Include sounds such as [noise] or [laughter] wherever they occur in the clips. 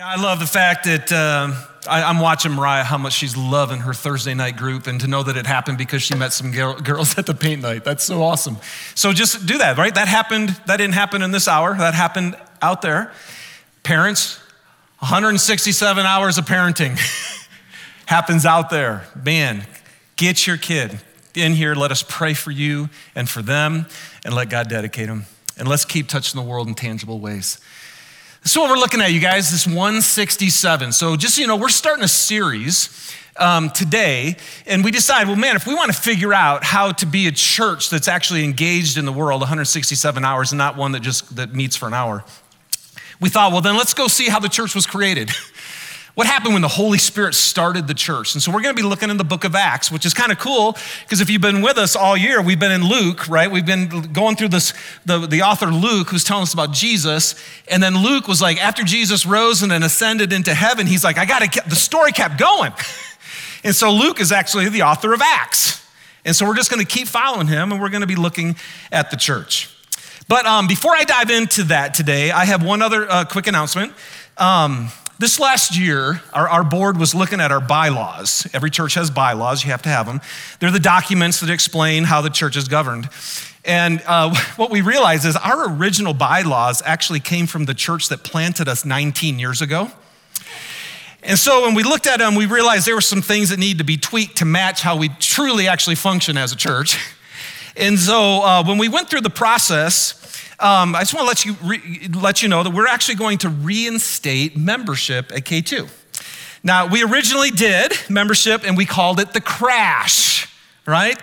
I love the fact that uh, I, am watching Mariah, how much she's loving her Thursday night group, and to know that it happened because she met some girl, girls [laughs] at the paint night. That's so awesome. So just do that, right? That happened, that didn't happen in this hour, that happened out there. Parents, 167 hours of parenting [laughs] happens out there. Man, get your kid in here. Let us pray for you and for them, and let God dedicate them. And let's keep touching the world in tangible ways. So what we're looking at, you guys, this 167. So just so you know, we're starting a series um, today, and we decide, well, man, if we want to figure out how to be a church that's actually engaged in the world 167 hours and not one that just that meets for an hour, we thought, well, then let's go see how the church was created. [laughs] what happened when the Holy Spirit started the church. And so we're going to be looking in the book of Acts, which is kind of cool because if you've been with us all year, we've been in Luke, right? We've been going through this, the, the author Luke, who's telling us about Jesus. And then Luke was like, after Jesus rose and then ascended into heaven, he's like, I got to, the story kept going. [laughs] and so Luke is actually the author of Acts. And so we're just going to keep following him and we're going to be looking at the church. But um, before I dive into that today, I have one other uh, quick announcement. Um, this last year, our, our, board was looking at our bylaws. Every church has bylaws, you have to have them. They're the documents that explain how the church is governed. And uh, [laughs] what we realized is our original bylaws actually came from the church that planted us 19 years ago. And so when we looked at them, we realized there were some things that need to be tweaked to match how we truly actually function as a church. [laughs] And so uh, when we went through the process, um, I just want to let you, re- let you know that we're actually going to reinstate membership at K2. Now, we originally did membership and we called it the crash, right?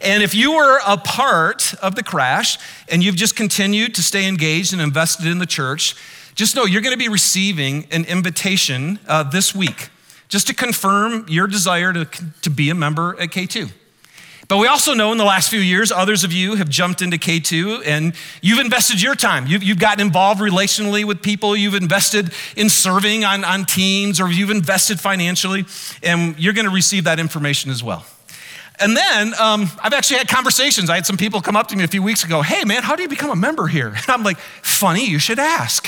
And if you were a part of the crash and you've just continued to stay engaged and invested in the church, just know you're going to be receiving an invitation uh, this week just to confirm your desire to, to be a member at K2. But we also know in the last few years, others of you have jumped into K2 and you've invested your time. You've, you've gotten involved relationally with people. You've invested in serving on, on teams or you've invested financially, and you're going to receive that information as well. And then um, I've actually had conversations. I had some people come up to me a few weeks ago, hey man, how do you become a member here? [laughs] And I'm like, funny, you should ask.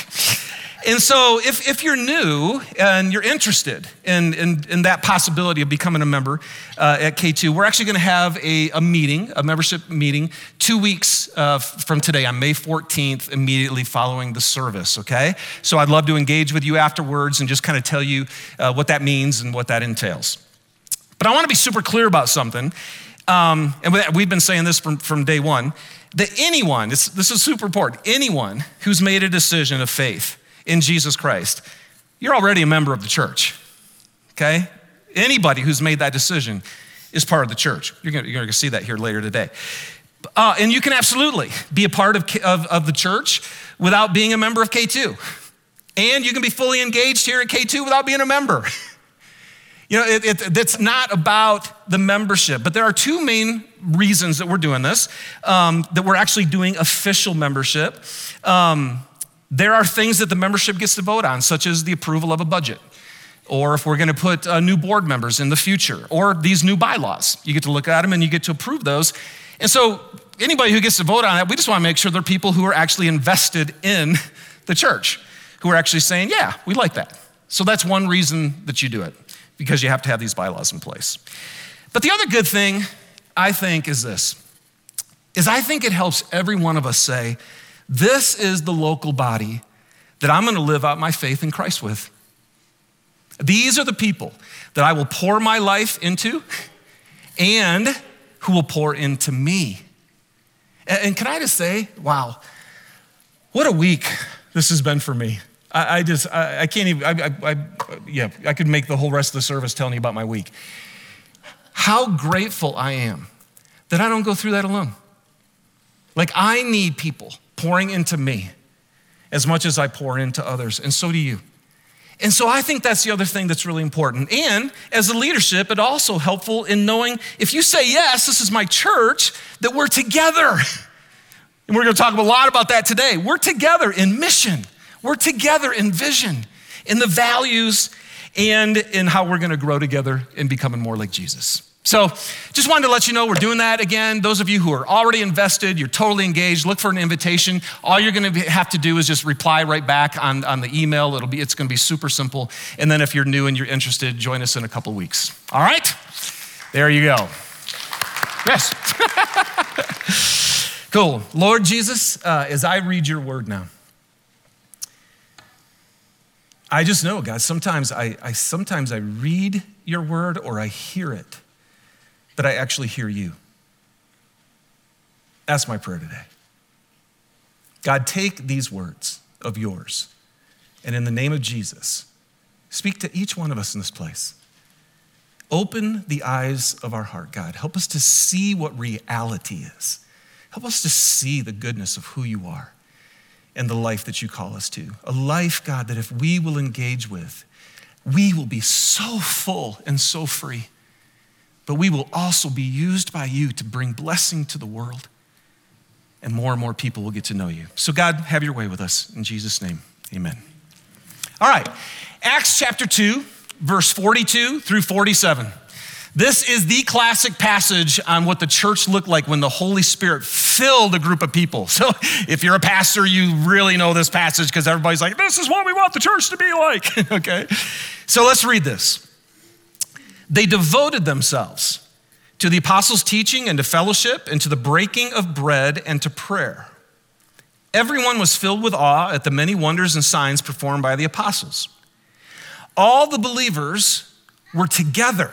And so, if, if you're new and you're interested in, in, in that possibility of becoming a member uh, at K2, we're actually going to have a, a meeting, a membership meeting, two weeks uh, from today on May 14th, immediately following the service, okay? So, I'd love to engage with you afterwards and just kind of tell you uh, what that means and what that entails. But I want to be super clear about something. Um, and we've been saying this from, from day one that anyone, this, this is super important, anyone who's made a decision of faith, in Jesus Christ, you're already a member of the church, okay? Anybody who's made that decision is part of the church. You're gonna, you're gonna see that here later today. Uh, and you can absolutely be a part of, of, of the church without being a member of K2. And you can be fully engaged here at K2 without being a member. [laughs] You know, it, it, it's not about the membership, but there are two main reasons that we're doing this um, that we're actually doing official membership. Um, there are things that the membership gets to vote on, such as the approval of a budget, or if we're going to put uh, new board members in the future, or these new bylaws. You get to look at them and you get to approve those. And so, anybody who gets to vote on that, we just want to make sure they're people who are actually invested in the church, who are actually saying, yeah, we like that. So, that's one reason that you do it, because you have to have these bylaws in place. But the other good thing, I think, is this is I think it helps every one of us say, this is the local body that I'm going to live out my faith in Christ with. These are the people that I will pour my life into and who will pour into me. And can I just say, wow, what a week this has been for me. I, I just, I, I, can't even, I, I, yeah, I could make the whole rest of the service telling you about my week. How grateful I am that I don't go through that alone. Like, I need people pouring into me as much as I pour into others, and so do you. And so I think that's the other thing that's really important. And as a leadership, it also helpful in knowing if you say, yes, this is my church, that we're together. [laughs] And we're going to talk a lot about that today. We're together in mission, we're together in vision, in the values, and in how we're going to grow together in becoming more like Jesus. So, just wanted to let you know we're doing that again. Those of you who are already invested, you're totally engaged, look for an invitation. All you're going to have to do is just reply right back on, on the email. It'll be, it's going to be super simple. And then if you're new and you're interested, join us in a couple weeks. All right? There you go. Yes. [laughs] cool. Lord Jesus, uh, as I read your word now, I just know, God, sometimes I, I sometimes I read your word or I hear it but I actually hear you. That's my prayer today. God, take these words of yours and in the name of Jesus, speak to each one of us in this place. Open the eyes of our heart, God. Help us to see what reality is. Help us to see the goodness of who you are and the life that you call us to. A life, God, that if we will engage with, we will be so full and so free but we will also be used by you to bring blessing to the world. And more and more people will get to know you. So, God, have your way with us. In Jesus' name, amen. All right, Acts chapter 2, verse 42 through 47. This is the classic passage on what the church looked like when the Holy Spirit filled a group of people. [laughs] So, if you're a pastor, you really know this passage because everybody's like, this is what we want the church to be like. [laughs] okay? So, let's read this. They devoted themselves to the apostles' teaching and to fellowship and to the breaking of bread and to prayer. Everyone was filled with awe at the many wonders and signs performed by the apostles. All the believers were together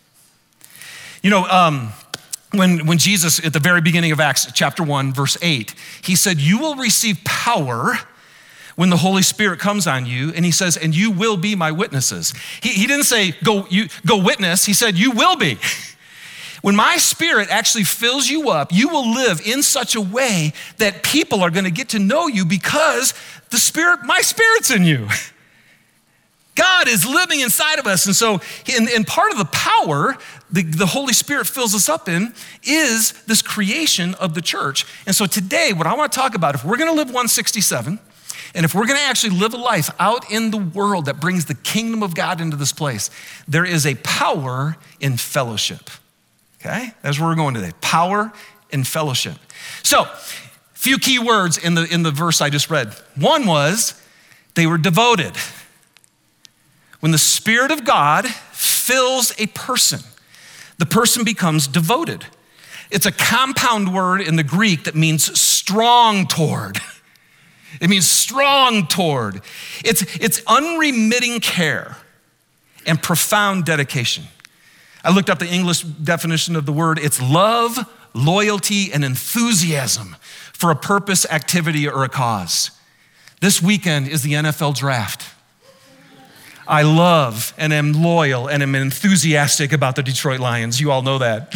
You know, um, when, when Jesus, at the very beginning of Acts chapter 1, verse 8, he said, You will receive power when the Holy Spirit comes on you and he says, and you will be my witnesses. He, he didn't say, go, you, go witness. He said, you will be. When my spirit actually fills you up, you will live in such a way that people are going to get to know you because the spirit, my spirit's in you. [laughs] God is living inside of us. And so, in, in part of the power the, the Holy Spirit fills us up in is this creation of the church. And so, today, what I want to talk about, if we're going to live 167, and if we're going to actually live a life out in the world that brings the kingdom of God into this place, there is a power in fellowship. Okay? That's where we're going today. Power in fellowship. So, few key words in the, in the verse I just read. One was they were devoted. When the Spirit of God fills a person, the person becomes devoted. It's a compound word in the Greek that means strong toward. It means strong toward. It's, it's unremitting care and profound dedication. I looked up the English definition of the word. It's love, loyalty, and enthusiasm for a purpose, activity, or a cause. This weekend is the NFL draft. I love and am loyal and am enthusiastic about the Detroit Lions. You all know that.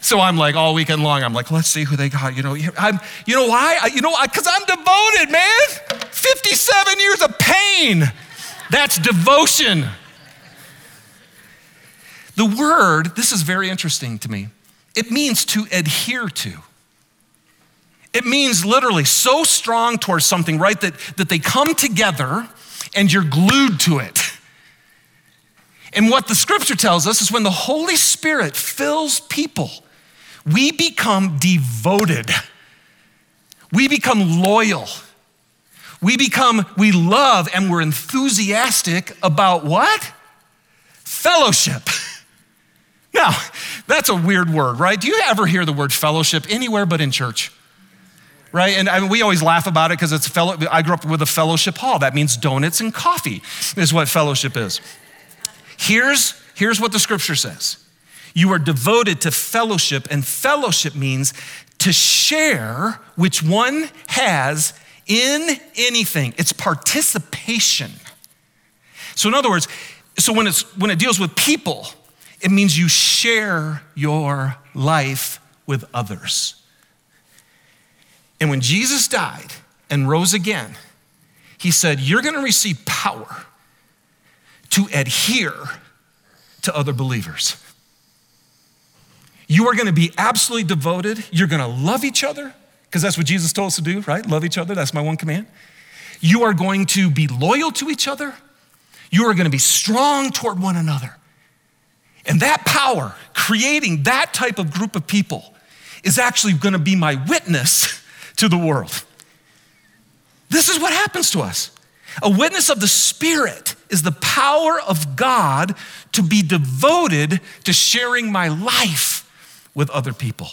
So I'm like, all weekend long, I'm like, let's see who they got. You know, I'm, you know why? You know, because I'm devoted, man. 57 years of pain. That's devotion. The word, this is very interesting to me, it means to adhere to. It means literally so strong towards something, right, that, that they come together and you're glued to it. [laughs] And what the scripture tells us is when the Holy Spirit fills people we become devoted. We become loyal. We become, we love and we're enthusiastic about what? Fellowship. [laughs] Now, that's a weird word, right? Do you ever hear the word fellowship anywhere but in church? Right? And I mean, we always laugh about it because it's fellow. I grew up with a fellowship hall. That means donuts and coffee, is what fellowship is. Here's, here's what the scripture says you are devoted to fellowship, and fellowship means to share which one has in anything. It's participation. So, in other words, so when, it's, when it deals with people, It means you share your life with others. And when Jesus died and rose again, he said, You're going to receive power to adhere to other believers. You are going to be absolutely devoted. You're going to love each other, because that's what Jesus told us to do, right? Love each other. That's my one command. You are going to be loyal to each other. You are going to be strong toward one another. And that power, creating that type of group of people, is actually going to be my witness to the world. This is what happens to us. A witness of the Spirit is the power of God to be devoted to sharing my life with other people.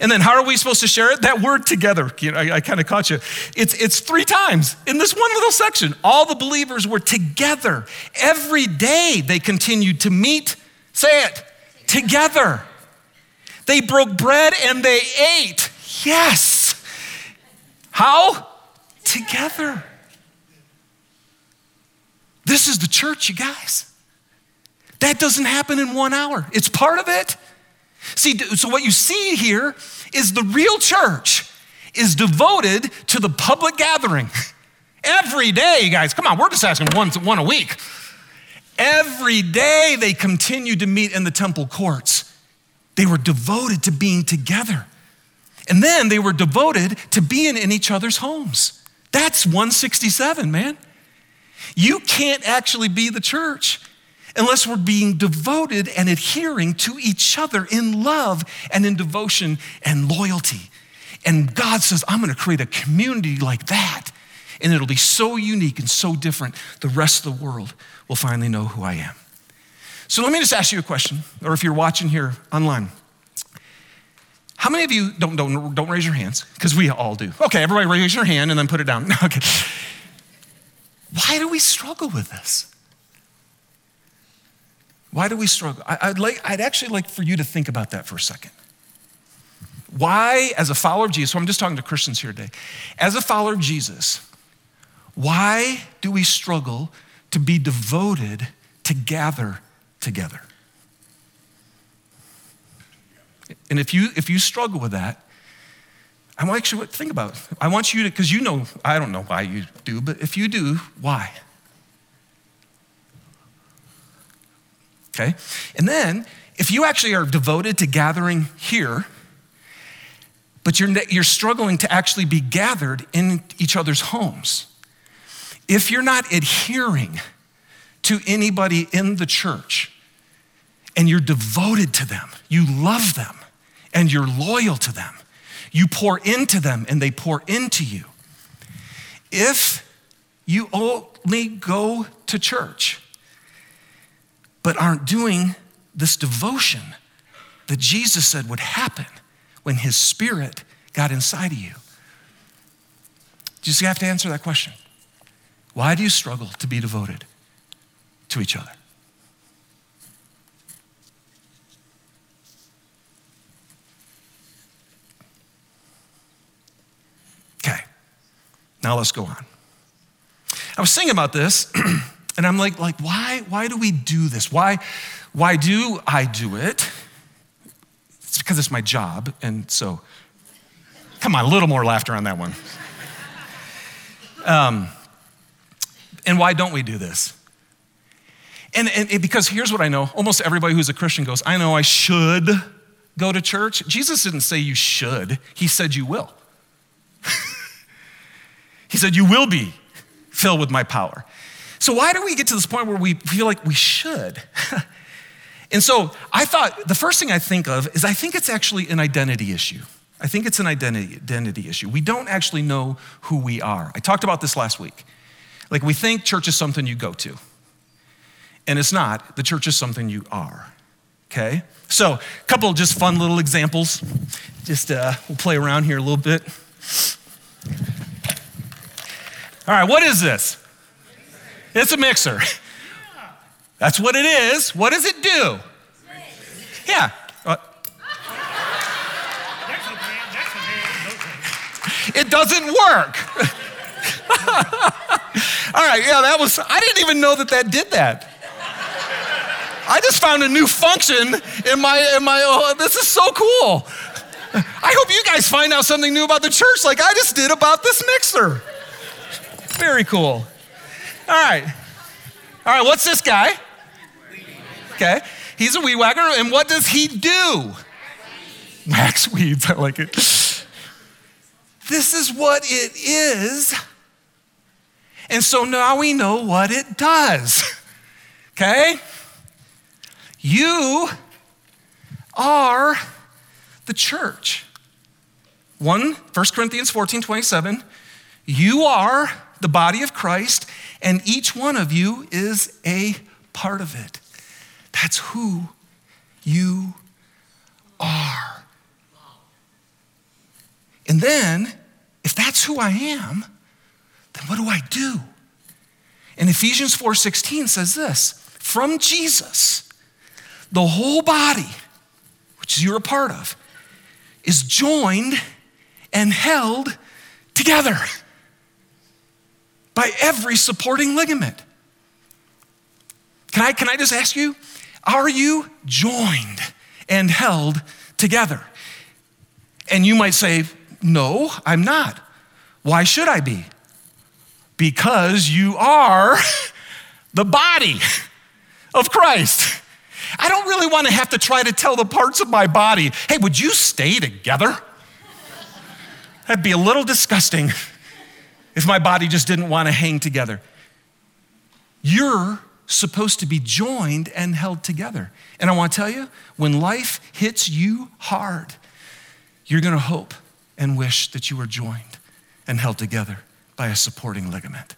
And then how are we supposed to share it? That word together. You know, I, I kind of caught you. It's, it's three times in this one little section. All the believers were together. Every day they continued to meet. Say it. Together. They broke bread and they ate. Yes. How? Together. This is the church, you guys. That doesn't happen in one hour. It's part of it. See, so what you see here is the real church is devoted to the public gathering. [laughs] Every day, you guys, come on, we're just asking one, one a week. Every day they continued to meet in the temple courts. They were devoted to being together. And then they were devoted to being in each other's homes. That's 167, man. You can't actually be the church unless we're being devoted and adhering to each other in love and in devotion and loyalty. And God says, I'm going to create a community like that. And it'll be so unique and so different, the rest of the world will finally know who I am. So let me just ask you a question, or if you're watching here online. How many of you don't, don't, don't raise your hands? Because we all do. Okay, everybody raise your hand and then put it down. [laughs] Okay. Why do we struggle with this? Why do we struggle? I, would like, I'd actually like for you to think about that for a second. Why, as a follower of Jesus, so I'm just talking to Christians here today, as a follower of Jesus, why do we struggle to be devoted to gather together? And if you, if you struggle with that, I want you to think about it. I want you to, because you know, I don't know why you do, but if you do, why? Okay? And then, if you actually are devoted to gathering here, but you're, you're struggling to actually be gathered in each other's homes, if you're not adhering to anybody in the church and you're devoted to them, you love them, and you're loyal to them, you pour into them and they pour into you. If you only go to church but aren't doing this devotion that Jesus said would happen when his spirit got inside of you? You just have to answer that question. Why do you struggle to be devoted to each other? Okay, now let's go on. I was thinking about this, [clears throat] and I'm like, like, why, why do we do this? Why, why do I do it? It's because it's my job, and so, come on, a little more laughter on that one. Um, and why don't we do this? And, and, because here's what I know almost everybody who's a Christian goes, I know I should go to church. Jesus didn't say you should, He said you will. He said, You will be filled with my power. So, why do we get to this point where we feel like we should? [laughs] and so, I thought the first thing I think of is I think it's actually an identity issue. I think it's an identity, identity issue. We don't actually know who we are. I talked about this last week. Like, we think church is something you go to, and it's not. The church is something you are. Okay? So, a couple just fun little examples. Just uh, we'll play around here a little bit. All right, what is this? It's a mixer. That's what it is. What does it do? Yeah. Uh, it doesn't work. [laughs] All right, yeah, that was, I didn't even know that that did that. I just found a new function in my, in my, oh, this is so cool. I hope you guys find out something new about the church like I just did about this mixer. Very cool. All right. All right, what's this guy? Okay. He's a weed whacker, and what does he do? Wax weeds. I like it. This is what it is. And so now we know what it does. Okay? You are the church. 1 1 Corinthians 14 27. You are the body of Christ, and each one of you is a part of it. That's who you are. And then, if that's who I am, then what do I do? And Ephesians 4:16 says this, from Jesus, the whole body, which you're a part of, is joined and held together by every supporting ligament. Can I, can I just ask you, are you joined and held together? And you might say, No, I'm not. Why should I be? Because you are [laughs] the body of Christ. I don't really want to have to try to tell the parts of my body, hey, would you stay together? That'd be a little disgusting [laughs] if my body just didn't want to hang together. You're supposed to be joined and held together. And I want to tell you, when life hits you hard, you're going to hope and wish that you were joined and held together by a supporting ligament.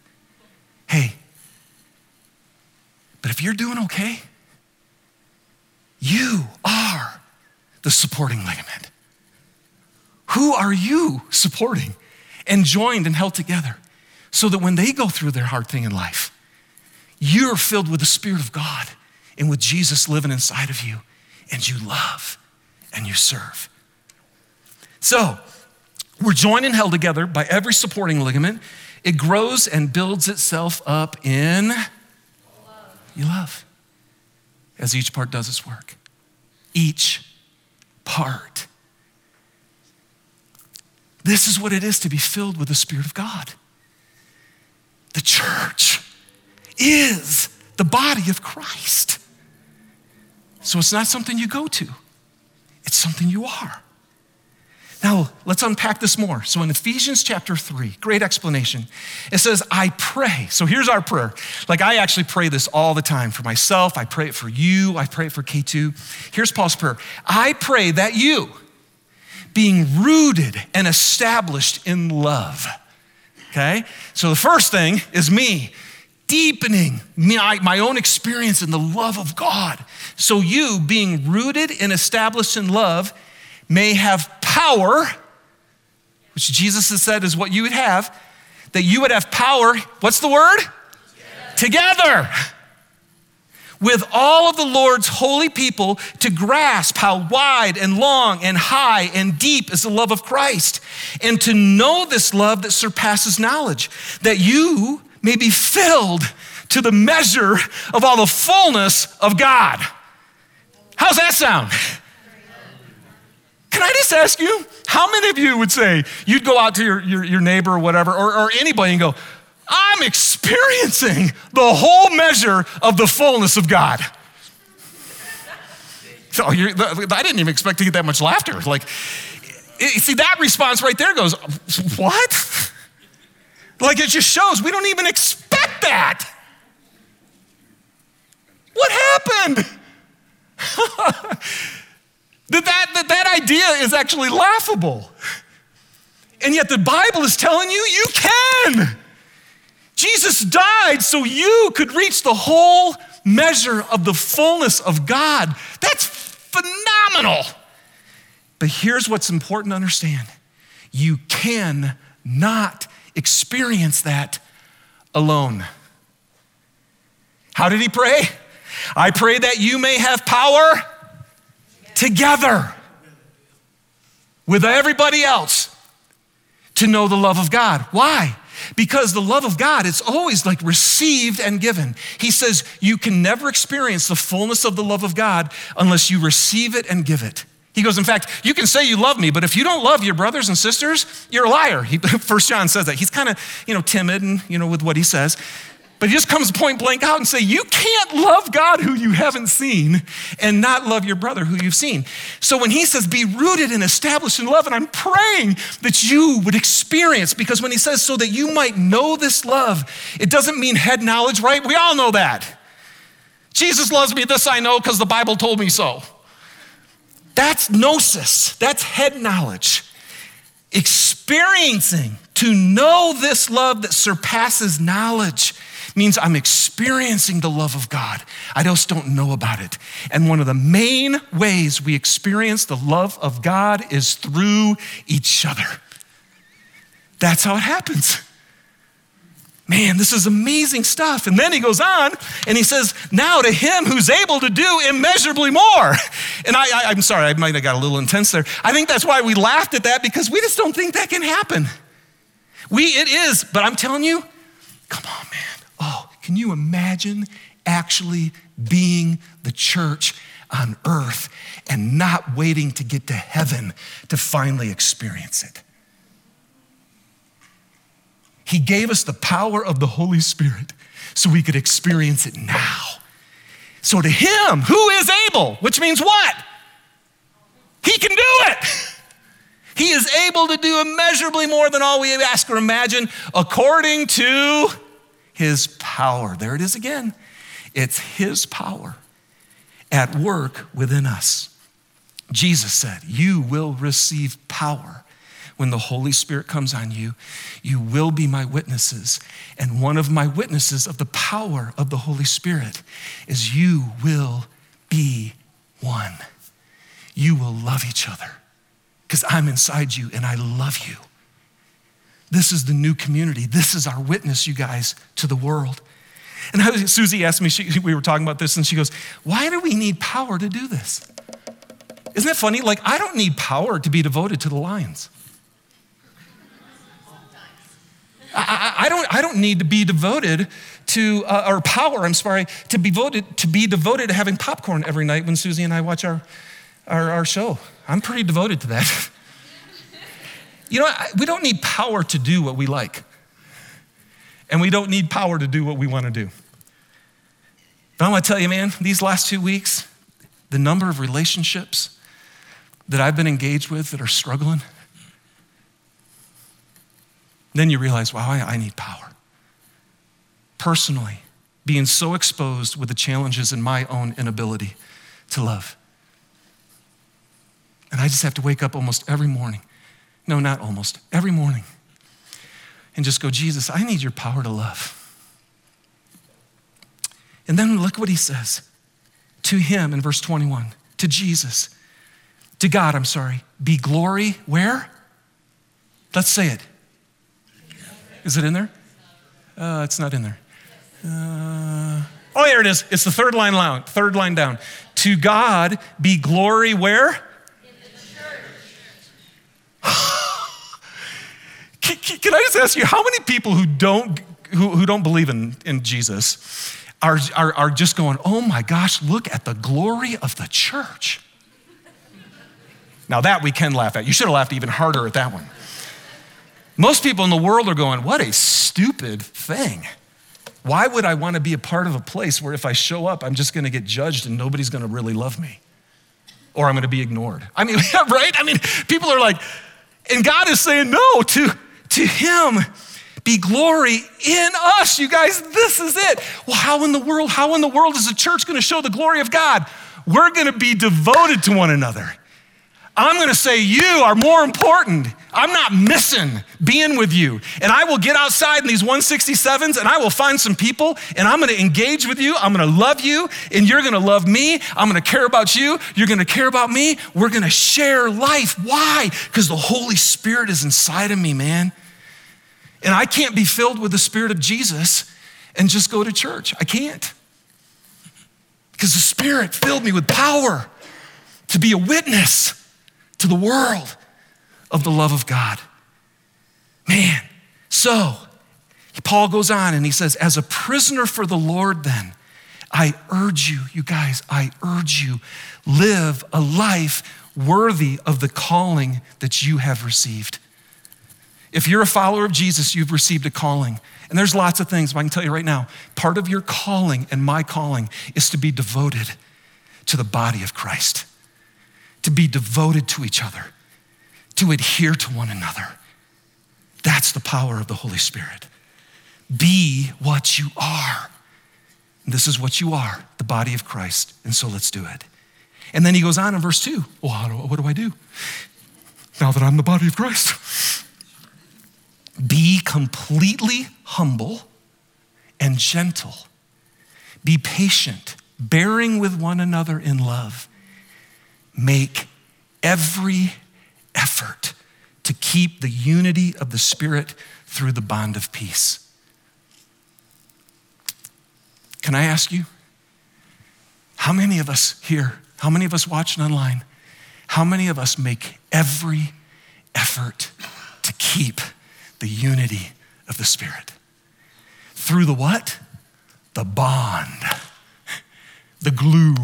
Hey, but if you're doing okay, you are the supporting ligament. Who are you supporting and joined and held together so that when they go through their hard thing in life, you're filled with the Spirit of God and with Jesus living inside of you, and you love and you serve. So, we're joined and held together by every supporting ligament. It grows and builds itself up in love. you love as each part does its work. Each part. This is what it is to be filled with the Spirit of God. The church is the body of Christ. So it's not something you go to, it's something you are. Now, let's unpack this more. So, in Ephesians chapter 3, great explanation. It says, I pray. So, here's our prayer. Like, I actually pray this all the time for myself. I pray it for you. I pray it for K2. Here's Paul's prayer I pray that you, being rooted and established in love, okay? So, the first thing is me deepening my, my own experience in the love of God. So you, being rooted and established in love, may have power, which Jesus has said is what you would have, that you would have power, what's the word? Together. Together. With all of the Lord's holy people to grasp how wide and long and high and deep is the love of Christ, and to know this love that surpasses knowledge, that you may be filled to the measure of all the fullness of God. How's that sound? Can I just ask you, how many of you would say you'd go out to your, your, your neighbor or whatever, or, or anybody and go, I'm experiencing the whole measure of the fullness of God? So I didn't even expect to get that much laughter. Like, see, that response right there goes, What? Like it just shows we don't even expect that. What happened? [laughs] that, that, that, that idea is actually laughable. And yet the Bible is telling you you can. Jesus died so you could reach the whole measure of the fullness of God. That's phenomenal. But here's what's important to understand you can not experience that alone. How did he pray? I pray that you may have power together with everybody else to know the love of God. Why? Because the love of God, it's always like received and given. He says you can never experience the fullness of the love of God unless you receive it and give it. He goes, in fact, you can say you love me, but if you don't love your brothers and sisters, you're a liar. He, [laughs] First John says that. He's kind of, you know, timid and, you know, with what he says. But he just comes point blank out and say, you can't love God who you haven't seen and not love your brother who you've seen. So when he says, be rooted and established in love, and I'm praying that you would experience, because when he says, so that you might know this love, it doesn't mean head knowledge, right? We all know that. Jesus loves me, this I know because the Bible told me so. That's gnosis, that's head knowledge. Experiencing to know this love that surpasses knowledge means I'm experiencing the love of God. I just don't know about it. And one of the main ways we experience the love of God is through each other. That's how it happens. Man, this is amazing stuff. And then he goes on and he says, Now to him who's able to do immeasurably more. And I, am sorry, I might have got a little intense there. I think that's why we laughed at that because we just don't think that can happen. We, it is, but I'm telling you, come on, man. Oh, can you imagine actually being the church on earth and not waiting to get to heaven to finally experience it? He gave us the power of the Holy Spirit so we could experience it now. So, to Him who is able, which means what? He can do it. He is able to do immeasurably more than all we ask or imagine according to his power. There it is again. It's his power at work within us. Jesus said, You will receive power when the Holy Spirit comes on you. You will be my witnesses. And one of my witnesses of the power of the Holy Spirit is you will be one. You will love each other because I'm inside you and I love you. This is the new community. This is our witness, you guys, to the world. And Susie asked me, she, we were talking about this, and she goes, Why do we need power to do this? Isn't that funny? Like, I don't need power to be devoted to the lions. I, I, I don't, I don't need to be devoted to, uh, or power, I'm sorry, to be, voted, to be devoted to having popcorn every night when Susie and I watch our, our, our show. I'm pretty devoted to that. [laughs] You know, we don't need power to do what we like. And we don't need power to do what we want to do. But I want to tell you, man, these last two weeks, the number of relationships that I've been engaged with that are struggling, then you realize, wow, I, need power. Personally, being so exposed with the challenges in my own inability to love. And I just have to wake up almost every morning no, not almost, every morning. And just go, Jesus, I need your power to love. And then look what he says to him in verse 21, to Jesus, to God, I'm sorry, be glory where? Let's say it. Is it in there? Uh, it's not in there. Uh, oh, there it is. It's the third line down. Third line down. To God be glory where? Can, I just ask you, how many people who don't, who, who don't believe in, in Jesus are, are, are just going, oh my gosh, look at the glory of the church? Now, that we can laugh at. You should have laughed even harder at that one. Most people in the world are going, what a stupid thing. Why would I want to be a part of a place where if I show up, I'm just going to get judged and nobody's going to really love me? Or I'm going to be ignored. I mean, [laughs] right? I mean, people are like, and God is saying no to to him be glory in us. You guys, this is it. Well, how in the world, how in the world is the church going to show the glory of God? We're going to be devoted to one another. I'm going to say you are more important. I'm not missing being with you. And I will get outside in these 167s and I will find some people and I'm going to engage with you. I'm going to love you and you're going to love me. I'm going to care about you. You're going to care about me. We're going to share life. Why? Because the Holy Spirit is inside of me, man. And I can't be filled with the Spirit of Jesus and just go to church. I can't. Because the Spirit filled me with power to be a witness to the world of the love of God. Man, so Paul goes on and he says, As a prisoner for the Lord, then, I urge you, you guys, I urge you, live a life worthy of the calling that you have received. If you're a follower of Jesus, you've received a calling. And there's lots of things, but I can tell you right now part of your calling and my calling is to be devoted to the body of Christ, to be devoted to each other, to adhere to one another. That's the power of the Holy Spirit. Be what you are. This is what you are, the body of Christ. And so let's do it. And then he goes on in verse 2. Well, do, what do I do? Now that I'm the body of Christ, be completely humble and gentle. Be patient, bearing with one another in love. Make every effort to keep the unity of the Spirit through the bond of peace. Can I ask you, how many of us here, how many of us watching online, how many of us make every effort to keep the unity of the Spirit? Through the what? The bond, the glue,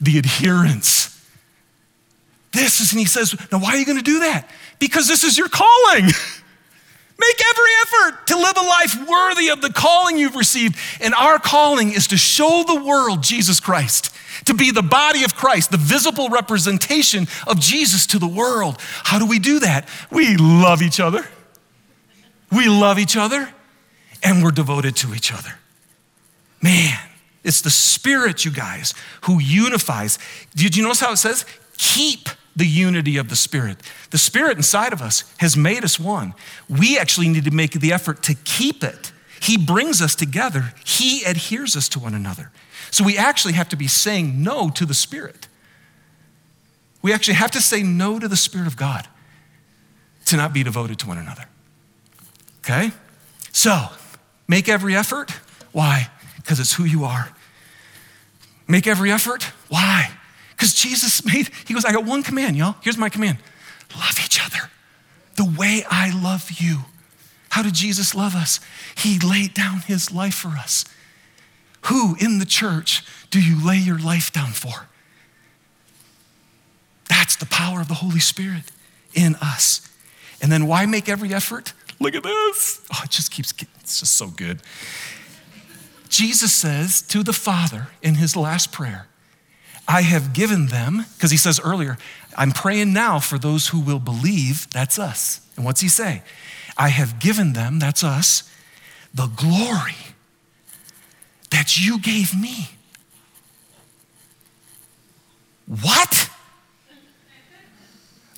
the adherence. This is, and he says, now why are you going to do that? Because this is your calling. Make every effort to live a life worthy of the calling you've received. And our calling is to show the world Jesus Christ, to be the body of Christ, the visible representation of Jesus to the world. How do we do that? We love each other. We love each other and we're devoted to each other. Man, it's the Spirit, you guys, who unifies. Did you notice how it says? Keep the unity of the Spirit. The Spirit inside of us has made us one. We actually need to make the effort to keep it. He brings us together, He adheres us to one another. So we actually have to be saying no to the Spirit. We actually have to say no to the Spirit of God to not be devoted to one another. Okay? So, make every effort. Why? Because it's who you are. Make every effort. Why? Because Jesus [laughs] made, he goes, I got one command, y'all. Here's my command love each other the way I love you. How did Jesus love us? He laid down his life for us. Who in the church do you lay your life down for? That's the power of the Holy Spirit in us. And then why make every effort? Look at this. Oh, it just keeps getting, it's just so good. Jesus says to the Father in his last prayer, I have given them, because he says earlier, I'm praying now for those who will believe, that's us. And what's he say? I have given them, that's us, the glory that you gave me. What?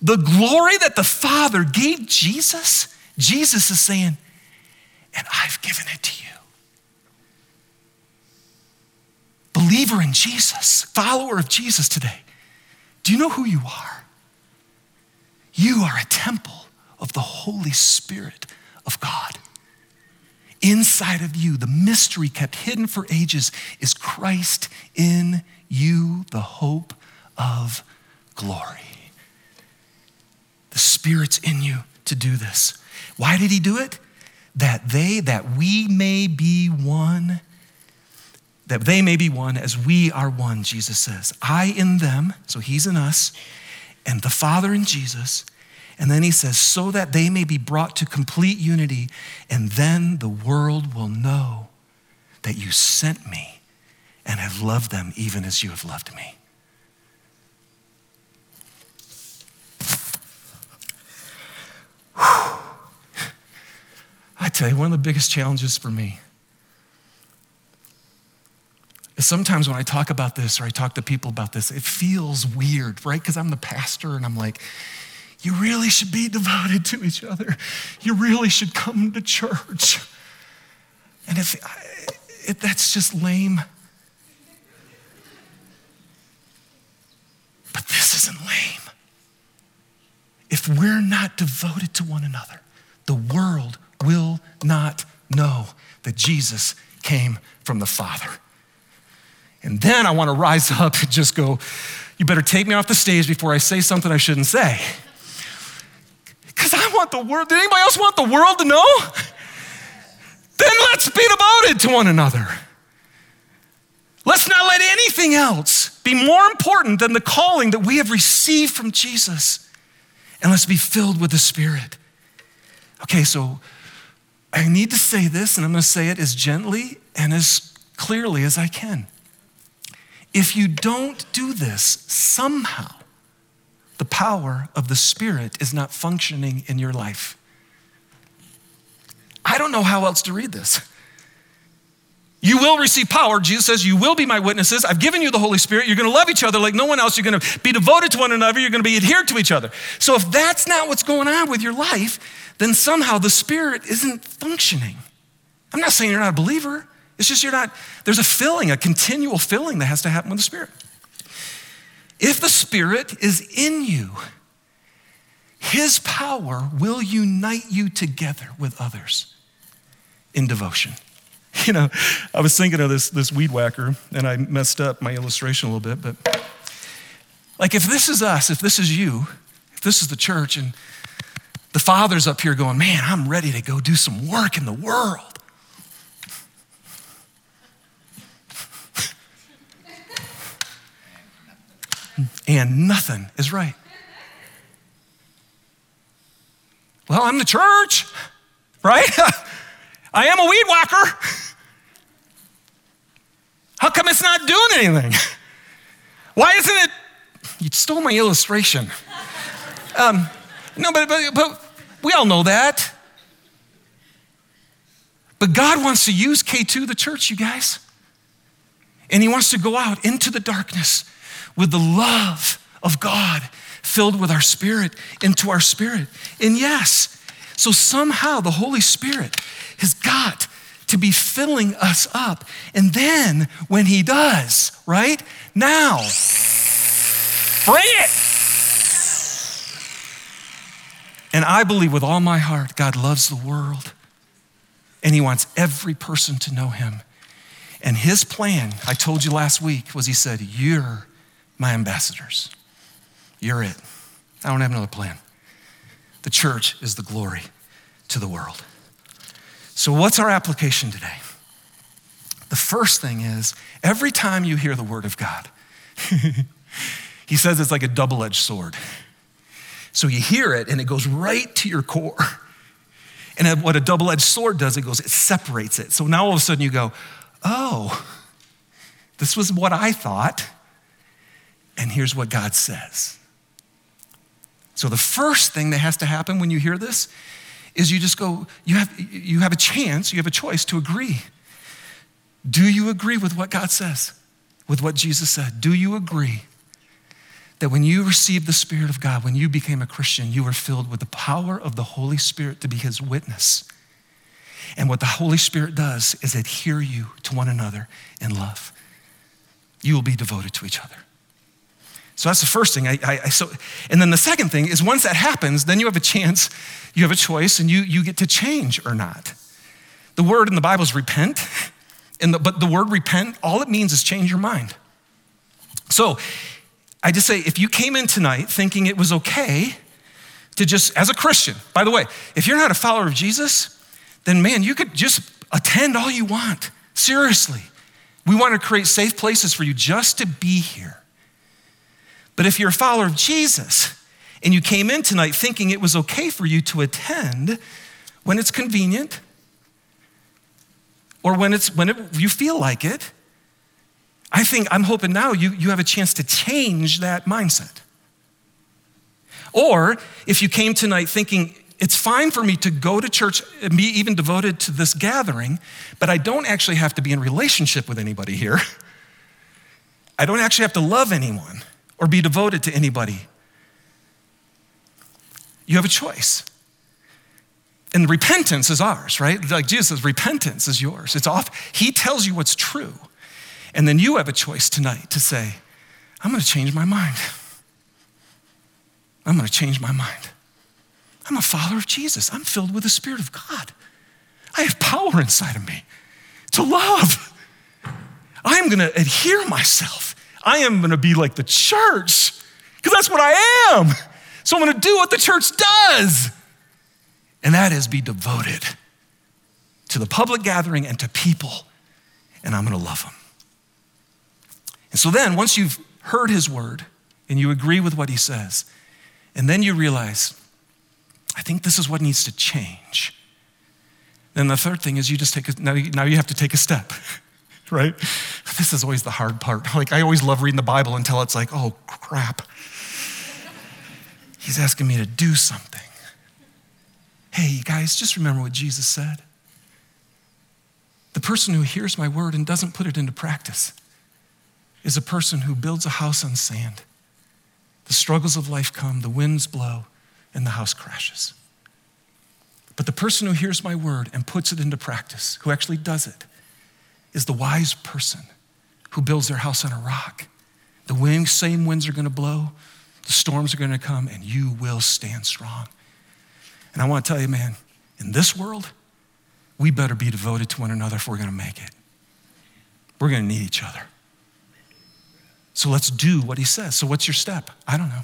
The glory that the Father gave Jesus? Jesus is saying, and I've given it to you. believer in Jesus, follower of Jesus today, do you know who you are? You are a temple of the Holy Spirit of God. Inside of you, the mystery kept hidden for ages is Christ in you, the hope of glory. The Spirit's in you to do this. Why did He do it? That they, that we may be one that they may be one as we are one, Jesus says. I in them, so he's in us, and the Father in Jesus. And then he says, so that they may be brought to complete unity, and then the world will know that you sent me and have loved them even as you have loved me. I tell you, one of the biggest challenges for me is sometimes when I talk about this or I talk to people about this, it feels weird, right? Because I'm the pastor and I'm like, you really should be devoted to each other. You really should come to church. And if, if that's just lame, but this isn't lame. If we're not devoted to one another, the world will not know that Jesus came from the Father. And then I want to rise up and just go, you better take me off the stage before I say something I shouldn't say. Because I want the world, did anybody else want the world to know? then let's be devoted to one another. Let's not let anything else be more important than the calling that we have received from Jesus. And let's be filled with the Spirit. Okay, so I need to say this, and I'm going to say it as gently and as clearly as I can. If you don't do this, somehow the power of the Spirit is not functioning in your life. I don't know how else to read this. You will receive power. Jesus says, You will be my witnesses. I've given you the Holy Spirit. You're going to love each other like no one else. You're going to be devoted to one another. You're going to be adhered to each other. So, if that's not what's going on with your life, then somehow the Spirit isn't functioning. I'm not saying you're not a believer. It's just you're not, there's a filling, a continual filling that has to happen with the Spirit. If the Spirit is in you, His power will unite you together with others in devotion. [laughs] You know, I was thinking of this, this weed whacker, and I messed up my illustration a little bit, but like if this is us, if this is you, if this is the church, and the father's up here going, man, I'm ready to go do some work in the world. and nothing is right. Well, I'm the church, [laughs] right? I am a weed whacker. How come it's not doing anything? Why isn't it? You stole my illustration. Um, no, but, but, but we all know that. But God wants to use K2, the church, you guys. And He wants to go out into the darkness with the love of God filled with our spirit into our spirit. And yes, so somehow the Holy Spirit has got to be filling us up. And then when He does, right? Now, bring it. And I believe with all my heart, God loves the world and He wants every person to know Him. And His plan, I told you last week, was He said, You're my ambassadors. You're it. I don't have another plan. The church is the glory to the world. So, what's our application today? The first thing is every time you hear the word of God, [laughs] he says it's like a double edged sword. So you hear it and it goes right to your core. [laughs] And what a double edged sword does, it goes, it separates it. So now all of a sudden you go, oh, this was what I thought. And here's what God says. So the first thing that has to happen when you hear this is you just go, you have, you have a chance, you have a choice to agree. Do you agree with what God says, with what Jesus said? Do you agree that when you received the Spirit of God, when you became a Christian, you were filled with the power of the Holy Spirit to be His witness? And what the Holy Spirit does is adhere you to one another in love. You will be devoted to each other. So that's the first thing. I, I, I, so, and then the second thing is once that happens, then you have a chance, you have a choice, and you, you get to change or not. The word in the Bible is repent, and the, but the word repent, all it means is change your mind. So I just say, if you came in tonight thinking it was okay to just, as a Christian, by the way, if you're not a follower of Jesus, then man, you could just attend all you want. Seriously. We want to create safe places for you just to be here. But if you're a follower of Jesus and you came in tonight thinking it was okay for you to attend when it's convenient or when, it's, when it, you feel like it, I think, I'm hoping now you, you have a chance to change that mindset. Or if you came tonight thinking, it's fine for me to go to church and be even devoted to this gathering, but I don't actually have to be in relationship with anybody here. [laughs] I don't actually have to love anyone or be devoted to anybody. You have a choice. And repentance is ours, right? Like Jesus says, repentance is yours. It's off. He tells you what's true. And then you have a choice tonight to say, I'm going to change my mind. I'm going to change my mind. I'm a follower of Jesus. I'm filled with the Spirit of God. I have power inside of me to love. I'm going to adhere myself I am going to be like the church because that's what I am. So I'm going to do what the church does, and that is be devoted to the public gathering and to people, and I'm going to love them. And so then, once you've heard his word and you agree with what he says, and then you realize, I think this is what needs to change. Then the third thing is you just take a, now, you, now you have to take a step, [laughs] right? This is always the hard part. Like, I always love reading the Bible until it's like, oh, crap. He's asking me to do something. Hey, guys, just remember what Jesus said. The person who hears my word and doesn't put it into practice is a person who builds a house on sand. The struggles of life come, the winds blow, and the house crashes. But the person who hears my word and puts it into practice, who actually does it, is the wise person who builds their house on a rock. The wind, same winds are going to blow, the storms are going to come, and you will stand strong. And I want to tell you, man, in this world, we better be devoted to one another if we're going to make it. We're going to need each other. So let's do what he says. So, what's your step? I don't know.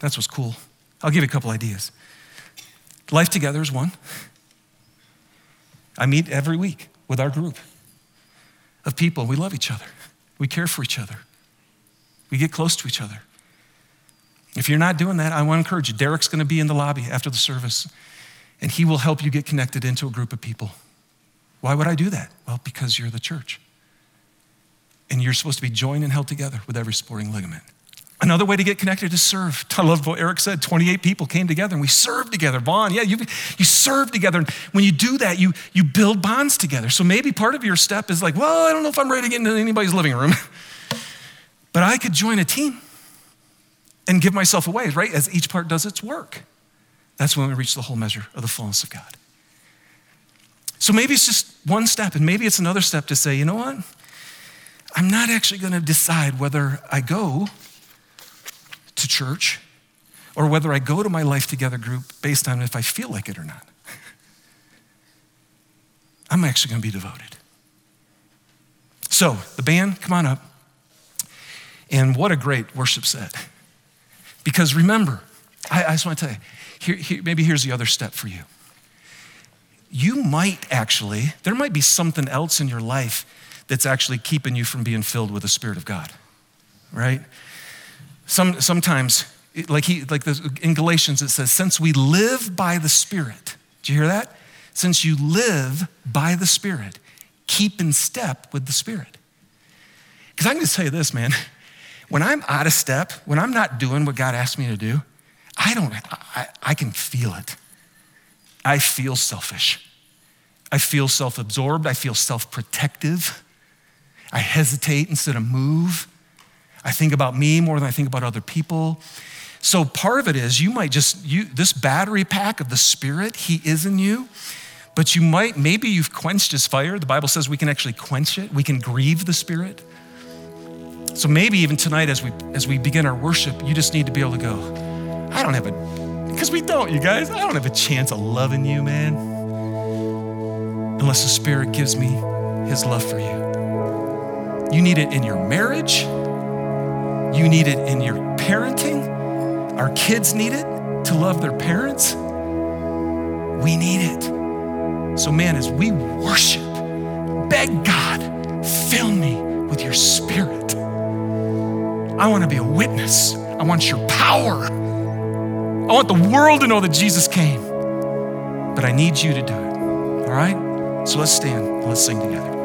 That's what's cool. I'll give you a couple ideas. Life together is one. I meet every week with our group of people. We love each other, we care for each other, we get close to each other. If you're not doing that, I want to encourage you. Derek's going to be in the lobby after the service, and he will help you get connected into a group of people. Why would I do that? Well, because you're the church. And you're supposed to be joined and held together with every sporting ligament. Another way to get connected is serve. I love what Eric said. 28 people came together and we served together. Vaughn, yeah, you, you serve together. And when you do that, you, you build bonds together. So maybe part of your step is like, well, I don't know if I'm ready to get into anybody's living room. [laughs] but I could join a team and give myself away, right? As each part does its work. That's when we reach the whole measure of the fullness of God. So maybe it's just one step, and maybe it's another step to say, you know what? I'm not actually going to decide whether I go to church or whether I go to my Life Together group based on if I feel like it or not. I'm actually going to be devoted. So, the band, come on up. And what a great worship set. Because remember, I, I just want to tell you, here, here, maybe here's the other step for you. You might actually, there might be something else in your life that's actually keeping you from being filled with the Spirit of God, right? Some, sometimes, like, he, like in Galatians, it says, since we live by the Spirit, do you hear that? Since you live by the Spirit, keep in step with the Spirit. Because I'm going to tell you this, man. When I'm out of step, when I'm not doing what God asked me to do, I don't, I, I can feel it. I feel selfish. I feel self absorbed. I feel self protective. I hesitate instead of move. I think about me more than I think about other people. So part of it is you might just you this battery pack of the spirit, he is in you. But you might maybe you've quenched his fire. The Bible says we can actually quench it. We can grieve the spirit. So maybe even tonight as we as we begin our worship, you just need to be able to go, I don't have a because we don't, you guys. I don't have a chance of loving you, man. Unless the Spirit gives me his love for you. You need it in your marriage. You need it in your parenting. Our kids need it to love their parents. We need it. So, man, as we worship, beg God, fill me with your spirit. I want to be a witness. I want your power. I want the world to know that Jesus came. But I need you to do it. All right? So let's stand. Let's sing together.